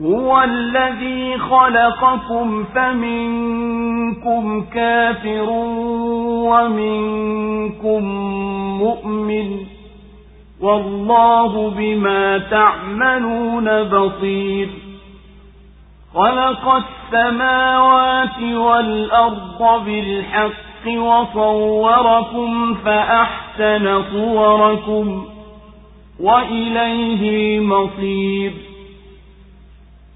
هو الذي خلقكم فمنكم كافر ومنكم مؤمن والله بما تعملون بصير خلق السماوات والأرض بالحق وصوركم فأحسن صوركم وإليه مصير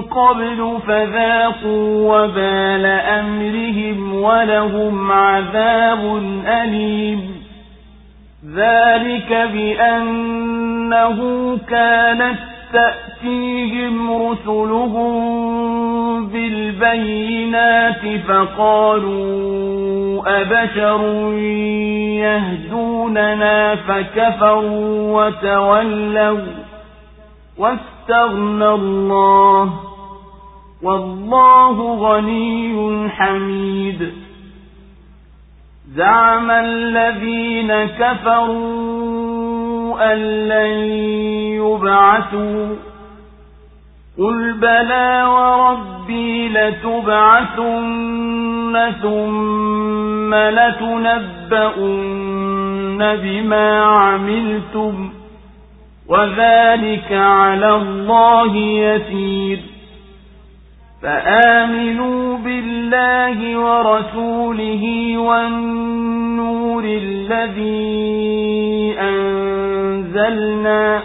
قبل فذاقوا وبال أمرهم ولهم عذاب أليم. ذلك بأنه كانت تأتيهم رسلهم بالبينات فقالوا أبشر يهدوننا فكفروا وتولوا. واستغنى الله. والله غني حميد. زعم الذين كفروا أن لن يبعثوا. قل بلى وربي لتبعثن ثم لتنبؤن بما عملتم. وذلك على الله يسير فآمنوا بالله ورسوله والنور الذي أنزلنا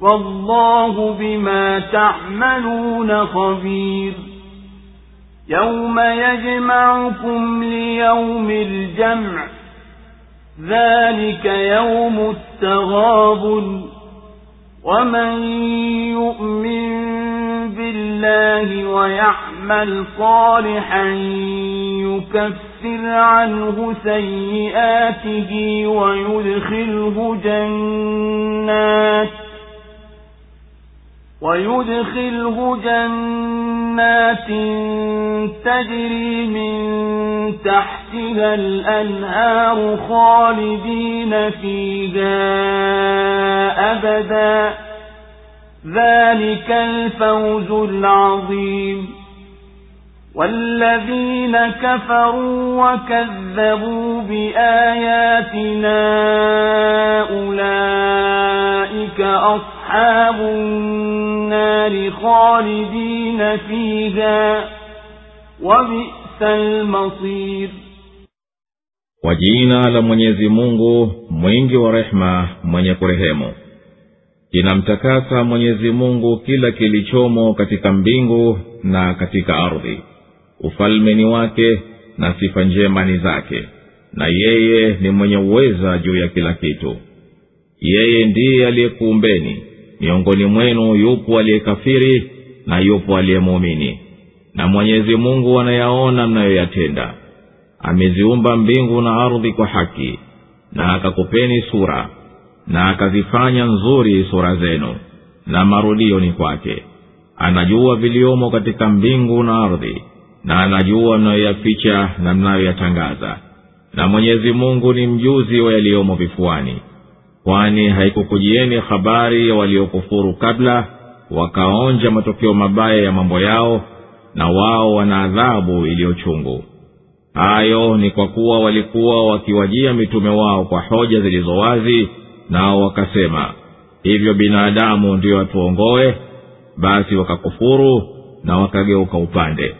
والله بما تعملون خبير يوم يجمعكم ليوم الجمع ذلك يوم التغاب ومن يؤمن بالله ويعمل صالحا يكفر عنه سيئاته ويدخله جنات ويدخله جنات تجري من تحتها الأنهار خالدين فيها أبدا. ذلك الفوز العظيم. والذين كفروا وكذبوا بآياتنا أولئك أصحاب النار خالدين فيها وبئس المصير kwa jina la mwenyezi mungu mwingi wa rehema mwenye kurehemu kinamtakasa mwenyezi mungu kila kilichomo katika mbingu na katika ardhi ufalme ni wake na sifa njema ni zake na yeye ni mwenye uweza juu ya kila kitu. Yeye ndiye aliyekuumbeni miongoni mwenu yupo aliyekafiri na yupo aliyemuumini na mwenyezi mungu anayaona mnayoyatenda. Ameziumba mbingu na ardhi kwa haki na akakupeni sura na akazifanya nzuri sura zenu na marudio ni kwake. Anajua viliomo katika mbingu na ardhi na anajua mnayoyaficha na mnayoyatangaza. Na mwenyezi mungu ni mjuzi wa yaliyomo vifuani kwani haikukujieni habari ya waliokufuru kabla wakaonja matokeo mabaya ya mambo yao na wao wana adhabu iliyochungu hayo ni kwa kuwa walikuwa wakiwajia mitume wao kwa hoja zilizo wazi nao wakasema hivyo binadamu ndiyo atuongoe? Basi wakakufuru na wakageuka upande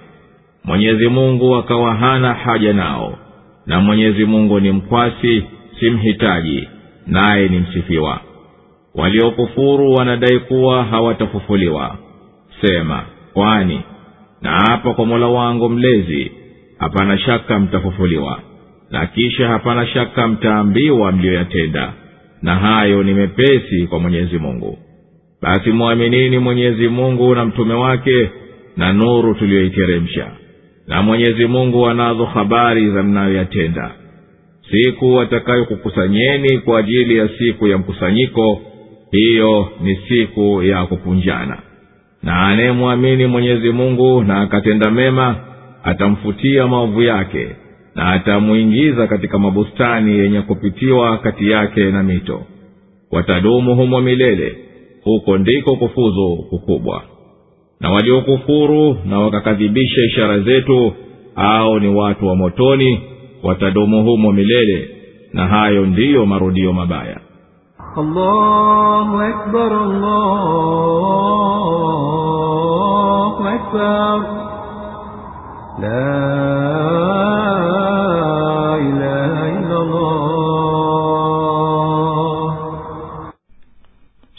mwenyezi mungu akawa hana haja nao na mwenyezi mungu ni mkwasi si mhitaji naye ni msifiwa. Waliokufuru wanadai kuwa hawatafufuliwa. Sema kwani na hapa kwa mola wangu mlezi hapana shaka mtafufuliwa. Na kisha hapana shaka mtaambiwa mliyoyatenda. Na hayo ni mepesi kwa mwenyezi mungu. Basi mwaminini mwenyezi mungu na mtume wake na nuru tuliyoiteremsha na mwenyezi mungu anazo habari za mnayoyatenda. Siku atakayokukusanyeni kwa ajili ya siku ya mkusanyiko hiyo ni siku ya kupunjana. Na anayemwamini mwenyezi mungu na akatenda mema atamfutia maovu yake na atamwingiza katika mabustani yenye kupitiwa kati yake na mito. Watadumu humo milele huko ndiko kufuzu kukubwa na waliokufuru na wakakadhibisha ishara zetu au ni watu wa motoni watadumu humo milele. Na hayo ndiyo marudio mabaya.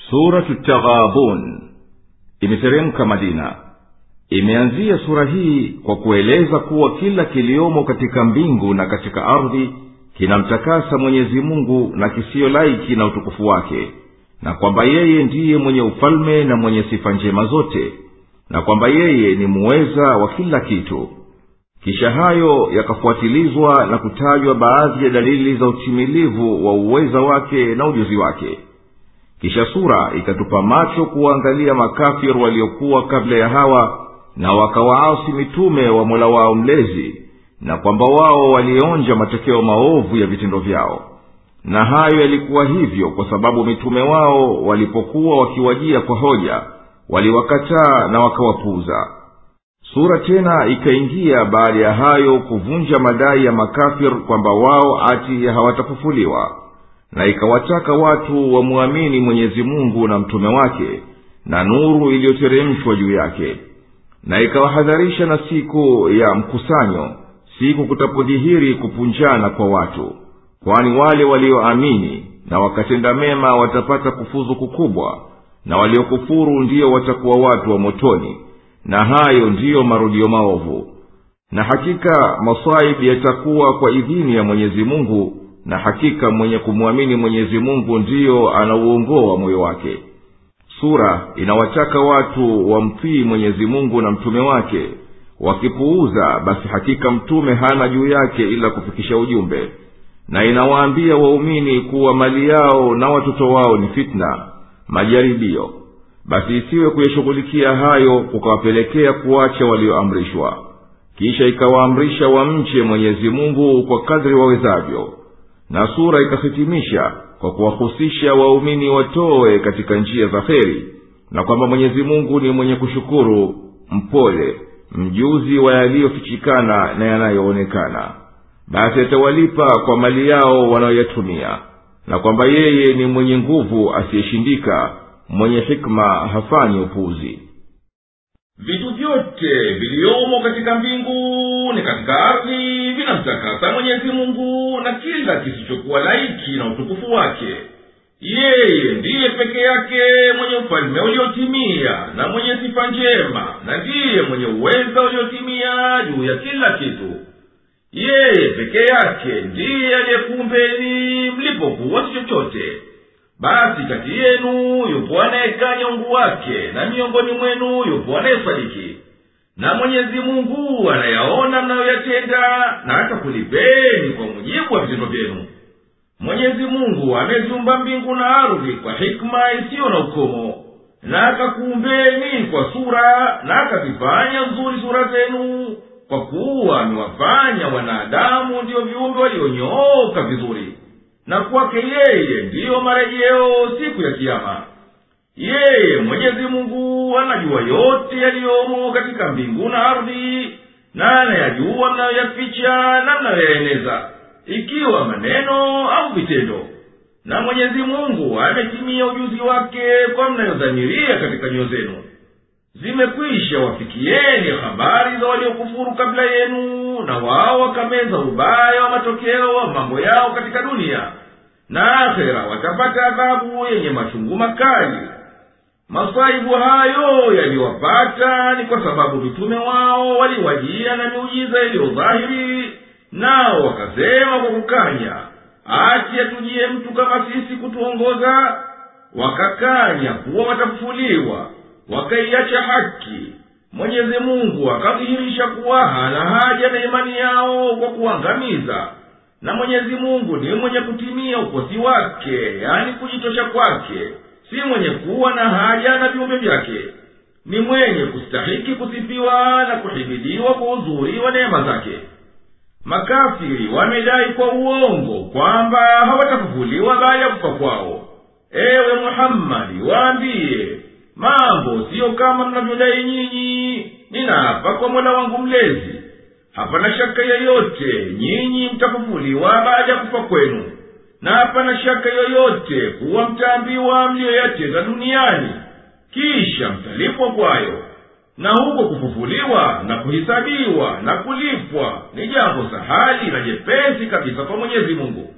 Suratu Taghabun imeteremka madina. Imeanzia sura hii kwa kueleza kuwa kila kiliomo katika mbingu na katika ardhi kinamtakasa mwenyezi mungu na kisiyo laiki na utukufu wake na kwamba yeye ndiye mwenye ufalme na mwenye sifa njema zote na kwamba yeye ni muweza wa kila kitu. Kisha hayo yakafuatilizwa na kutajwa baadhi ya dalili za utimilivu wa uweza wake na ujuzi wake kisha sura ikatupa macho kuwaangalia makafir waliokuwa kabla ya hawa na wakawaasi mitume wa mola wao mlezi na kwamba wao walionja matokeo maovu ya vitendo vyao. Na hayo yalikuwa hivyo kwa sababu mitume wao walipokuwa wakiwajia kwa hoja waliwakataa na wakawapuuza. Sura tena ikaingia baada ya hayo kuvunja madai ya makafir kwamba wao ati hawatafufuliwa na ikawataka watu wamwamini mwenyezi mungu na mtume wake na nuru iliyoteremshwa juu yake na ikawahadharisha na siku ya mkusanyo siku kutapodhihiri kupunjana kwa watu. Kwani wale walioamini na wakatenda mema watapata kufuzu kukubwa na waliokufuru ndiyo watakuwa watu wa motoni na hayo ndiyo marudio maovu. Na hakika masaibu yatakuwa kwa idhini ya mwenyezi mungu na hakika mwenye kumwamini mwenyezi mungu ndiyo anauongoa moyo wake. Sura inawataka watu wamtii mwenyezi mungu na mtume wake. Wakipuuza basi hakika mtume hana juu yake ila kufikisha ujumbe. Na inawaambia waumini kuwa mali yao na watoto wao ni fitna majaribio. Basi isiwe kuyashughulikia hayo kukawapelekea kuacha walioamrishwa. Kisha ikawaamrisha wamche mwenyezi mungu kwa kadri wawezavyo na sura ikahitimisha kwa kuwahusisha waumini watoe katika njia za kheri na kwamba mwenyezi mungu ni mwenye kushukuru mpole mjuzi wa yaliyofichikana na yanayoonekana. Basi atawalipa kwa mali yao wanayoyatumia na kwamba yeye ni mwenye nguvu asiyeshindika mwenye hikma hafanyi upuuzi vitu vyote viliomo katika mbingu ni katika ardhi vinamtakasa mwenyezi mungu na kila kisichokuwa laiki na utukufu wake. Yeye ndiye peke yake mwenye ufalme uliotimia na mwenye sifa njema na ndiye mwenye uweza uliotimia juu ya kila kitu. Yeye peke yake ndiye aliyekuumbeni mlipokuwa si chochote basi kati yenu yupo anayekanya ungu wake na miongoni mwenu yupo anayesadiki. Na mwenyezi mungu anayaona mnayoyatenda na atakulipeni kwa mujibu wa vitendo vyenu. Mwenyezi mungu ameziumba mbingu na ardhi kwa hikma isiyo na ukomo na akakuumbeni kwa sura na akazifanya nzuri sura zenu kwa kuwa amewafanya wanadamu ndiyo viumbe walionyooka vizuri na kwake yeye ndiyo marejeo siku ya kiama yeye mwenyezi mungu anajua yote yaliyomo katika mbingu na ardhi na anayajua mnayoyaficha na mnayoyaeneza ikiwa maneno au vitendo. Na mwenyezi mungu ametimia ujuzi wake kwa mnayodhamiria katika nyoyo zenu zimekwisha. Wafikieni habari za waliokufuru kabla yenu na wao wakameza ubaya wa matokeo mambo yao katika dunia. Na akhera watapata adhabu yenye machungu makali. Masaibu hayo yaliwapata ni kwa sababu mitume wao waliwajia na miujiza iliyodhahiri nao wakasema kwa kukanya ati atujie mtu kama sisi kutuongoza. Wakakanya kuwa watafufuliwa wakaiacha haki. Mwenyezi mungu akadhihirisha kuwa hana haja na imani yao kwa kuangamiza. Na mwenyezi mungu ni mwenye kutimia ukosi wake yani kujitosha kwake. Si mwenye kuwa na haja na viumbe vyake. Ni mwenye kustahiki kusifiwa na kuhimidiwa kwa uzuri wa neema zake. Makafiri wamedai kwa uongo kwamba hawatafufuliwa baada ya kufa kwao. Ewe muhammadi waambiye mambo siyo kama mnavyodai nyinyi. Ninaapa kwa mola wangu mlezi. Hapana shaka yoyote nyinyi mtafufuliwa baada ya kufa kwenu. Na hapana shaka yoyote kuwa mtaambiwa mliyoyatenda duniani. Kisha mtalipwa kwayo. Na huko kufufuliwa na kuhisabiwa na kulipwa ni jambo sahali na jepesi kabisa kwa mwenyezi mungu.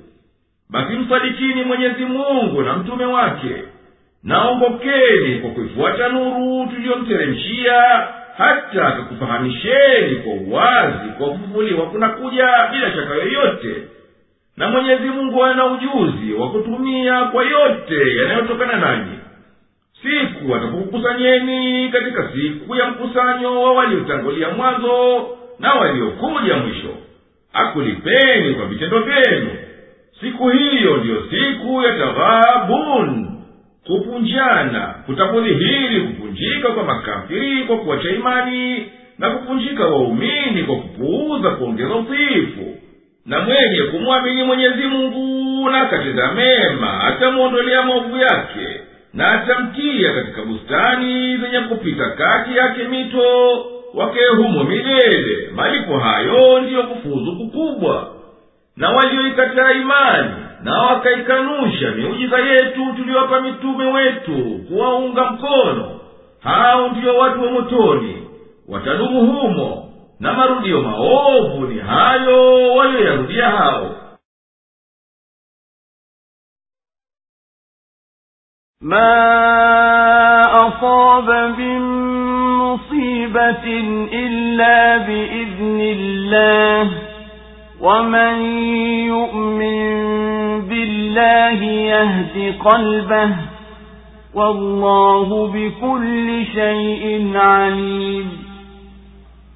Basi msadikini mwenyezi mungu na mtume wake naongokeni kwa kuifuata nuru tuliyomteremshia hata akakufahamisheni kwa uwazi kwa kufufuliwa kunakuja bila shaka yoyote. Na mwenyezi mungu ana ujuzi wa kutumia kwa yote yanayotokana nanyi. Siku atakukusanyeni katika siku ya mkusanyo wa waliotangulia mwanzo na waliokuja mwisho. Akulipeni kwa vitendo vyenu. Siku hiyo ndiyo siku ya taghabun kupunjana kutakudhihiri kupunjika kwa makafiri kwa kuwacha imani na kupunjika waumini kwa kupuuza kuongeza utiifu na mwenye kumwamini mwenyezi mungu na akatenda mema atamwondolea maovu yake na atamtia katika bustani zenye kupita kati yake mito wakehumo milele. Malipo hayo ndiyo kufuzu kukubwa na walioikataa imani na wakaikanusha miujiza yetu tuliwapa mitume wetu kuwaunga mkono hao ndiyo watu wa motoni watadumu humo na marudio maovu ni hayo walioyarudia hao ما أصاب من مصيبة إلا بإذن الله ومن يؤمن بالله يهد قلبه والله بكل شيء عليم.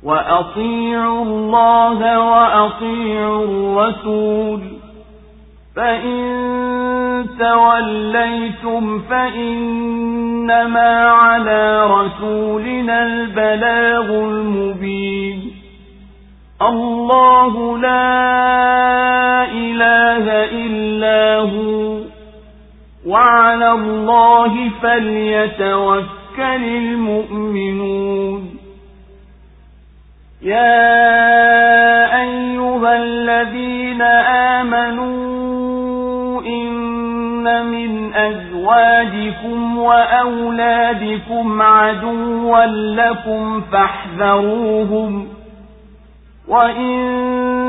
وأطيعوا الله وأطيعوا الرسول. فإن توليتم فإنما على رسولنا البلاغ المبين. الله لا وعلى الله فليتوكل المؤمنون. يا أيها الذين آمنوا إن من أزواجكم وأولادكم عدوا لكم فاحذروهم وإن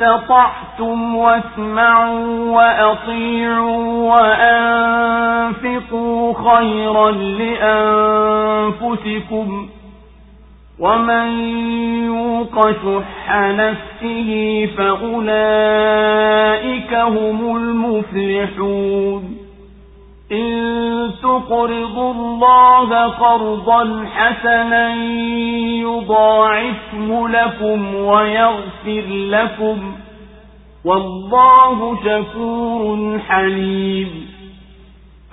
استطعتم واسمعوا وأطيعوا وأنفقوا خيرا لأنفسكم ومن يوق شح نفسه فأولئك هم المفلحون إن تقرضوا الله قرضا حسنا يضاعفه لكم ويغفر لكم والله شكور حليم.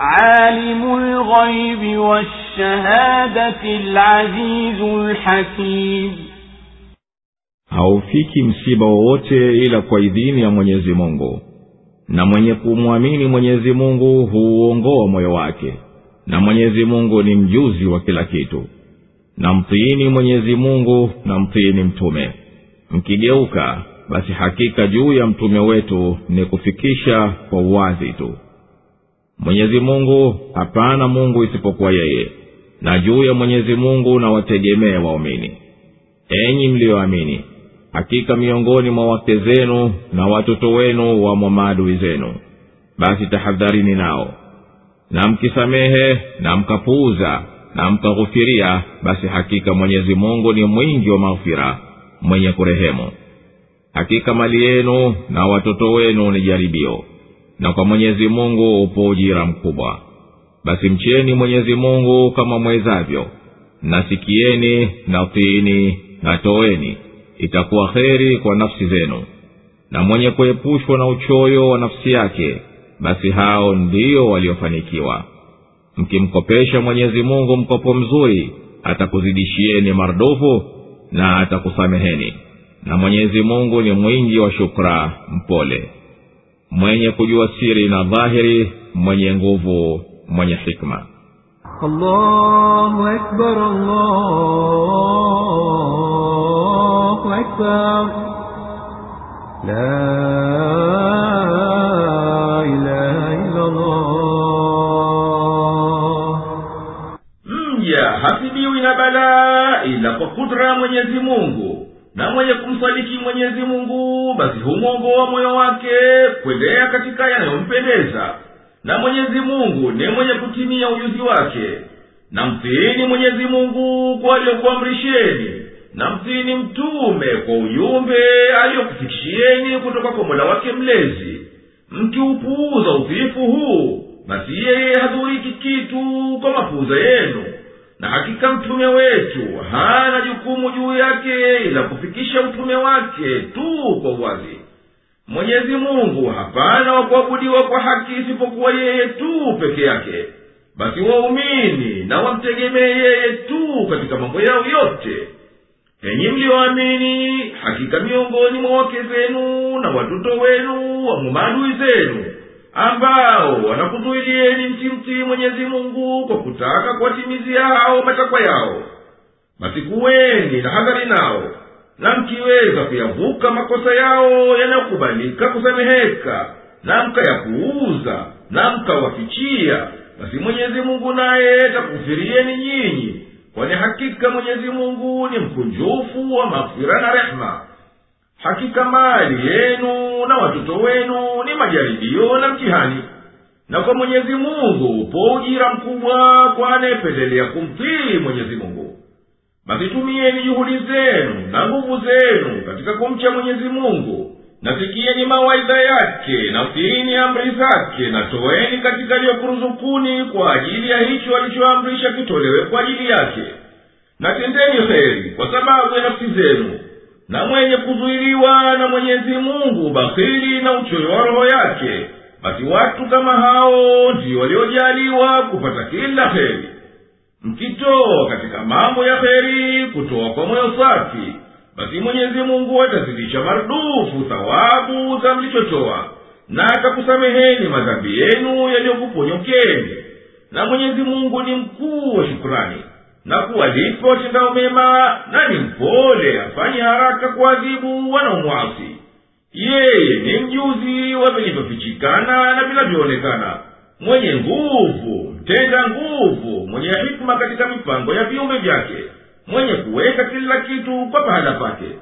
عالم الغيب والشهادة العزيز الحكيم. Haufiki msiba wowote ila kwa idhini ya mwenyezi mungu. Na mwenye kumwamini mwenyezi mungu huuongoa moyo wake na mwenyezi mungu ni mjuzi wa kila kitu. Na mtiini mwenyezi mungu na mtiini mtume. Mkigeuka basi hakika juu ya mtume wetu ni kufikisha kwa uwazi tu. Mwenyezi mungu hapana mungu isipokuwa yeye na juu ya mwenyezi mungu na wategemee waumini. Enyi mliyoamini hakika miongoni mwa wake zenu na watoto wenu wamo maadui zenu. Basi tahadharini nao. Na mkisamehe na mkapuuza na mkaghufiria basi hakika mwenyezi mungu ni mwingi wa maghfira mwenye kurehemu. Hakika mali yenu na watoto wenu ni jaribio na kwa mwenyezi mungu upo ujira mkubwa. Basi mcheni mwenyezi mungu kama mwezavyo nasikieni na tiini na toeni itakuwa kheri kwa nafsi zenu. Na mwenye kuepushwa na uchoyo wa nafsi yake basi hao ndio waliofanikiwa. Mkimkopesha mwenyezi mungu mkopo mzuri atakuzidishieni mardufu na atakusameheni. Na mwenyezi mungu ni mwingi wa shukra mpole. Mwenye kujua siri na dhahiri mwenye nguvu mwenye hikma. Allahu akbar, allahu أكبر لا إله إلا الله mja hasibiwi na balaa ila kwa kudra ya mwenyezi mungu na mwenye kumsadiki mwenyezi mungu basi humwongoa moyo wake kwendea katika yanayompendeza na mwenyezi mungu ni mwenye kutimia ujuzi wake na mtiini mwenyezi mungu kwa aliyokuamrisheni na mtiini mtume kwa ujumbe aliyokufikishieni kutoka kwa mola wake mlezi. Mkiupuuza utiifu huu basi yeye hadhuriki kitu kwa mapuuza yenu. Na hakika mtume wetu hana jukumu juu yake ila kufikisha utume wake tu kwa uwazi. Mwenyezi mungu hapana wa kuabudiwa kwa haki isipokuwa yeye tu peke yake. Basi waumini na wamtegemee yeye tu katika mambo yao yote enyi mliyoamini hakika miongoni mwa wake zenu na watoto wenu wamo zenu ambao wanakuzuilieni msimtii mwenyezi mungu kwa kutaka kuwatimizia hao matakwa yao. Basi kuweni na hadhari nao na mkiweza kuyavuka makosa yao yanayokubalika kusameheka na mkayapuuza na mkawafichia basi mwenyezi mungu naye takufirieni nyinyi kwani hakika mwenyezi mungu ni mkunjufu wa maghfira na rehema hakika mali yenu na watoto wenu ni majaribio na mtihani. Na kwa mwenyezi mungu upo ujira mkubwa kwa anayependelea kumtii mwenyezi mungu. Basi juhudi zenu na nguvu zenu katika kumcha mwenyezi mungu nasikieni mawaidha yake na utiini amri zake na toweni katika liyokuruzukuni kwa ajili ya hicho alichoamrisha kitolewe kwa ajili yake. Natendeni heri kwa sababu ya nafsi zenu na mwenye kuzuiliwa na mwenyezi mungu bakhili na uchoyo wa roho yake. Basi watu kama hao ndiyo waliojaliwa kupata kila heri. Mkitoa katika mambo ya heri kutoa kwa moyo safi basi mwenyezi mungu atazidisha marudufu thawabu za mlichotoa na akakusameheni madhambi yenu yaliyokuponyokeni. Na mwenyezi mungu ni mkuu wa shukurani na kuwalipa watendao mema na ni mpole afanye haraka kuadhibu wanaomwasi. Yeye ni mjuzi wa vilivyofichikana na vinavyoonekana mwenye nguvu mtenda nguvu mwenye hikma katika mipango ya viumbe vyake mwenye kuweka kila kitu kwa pahala pake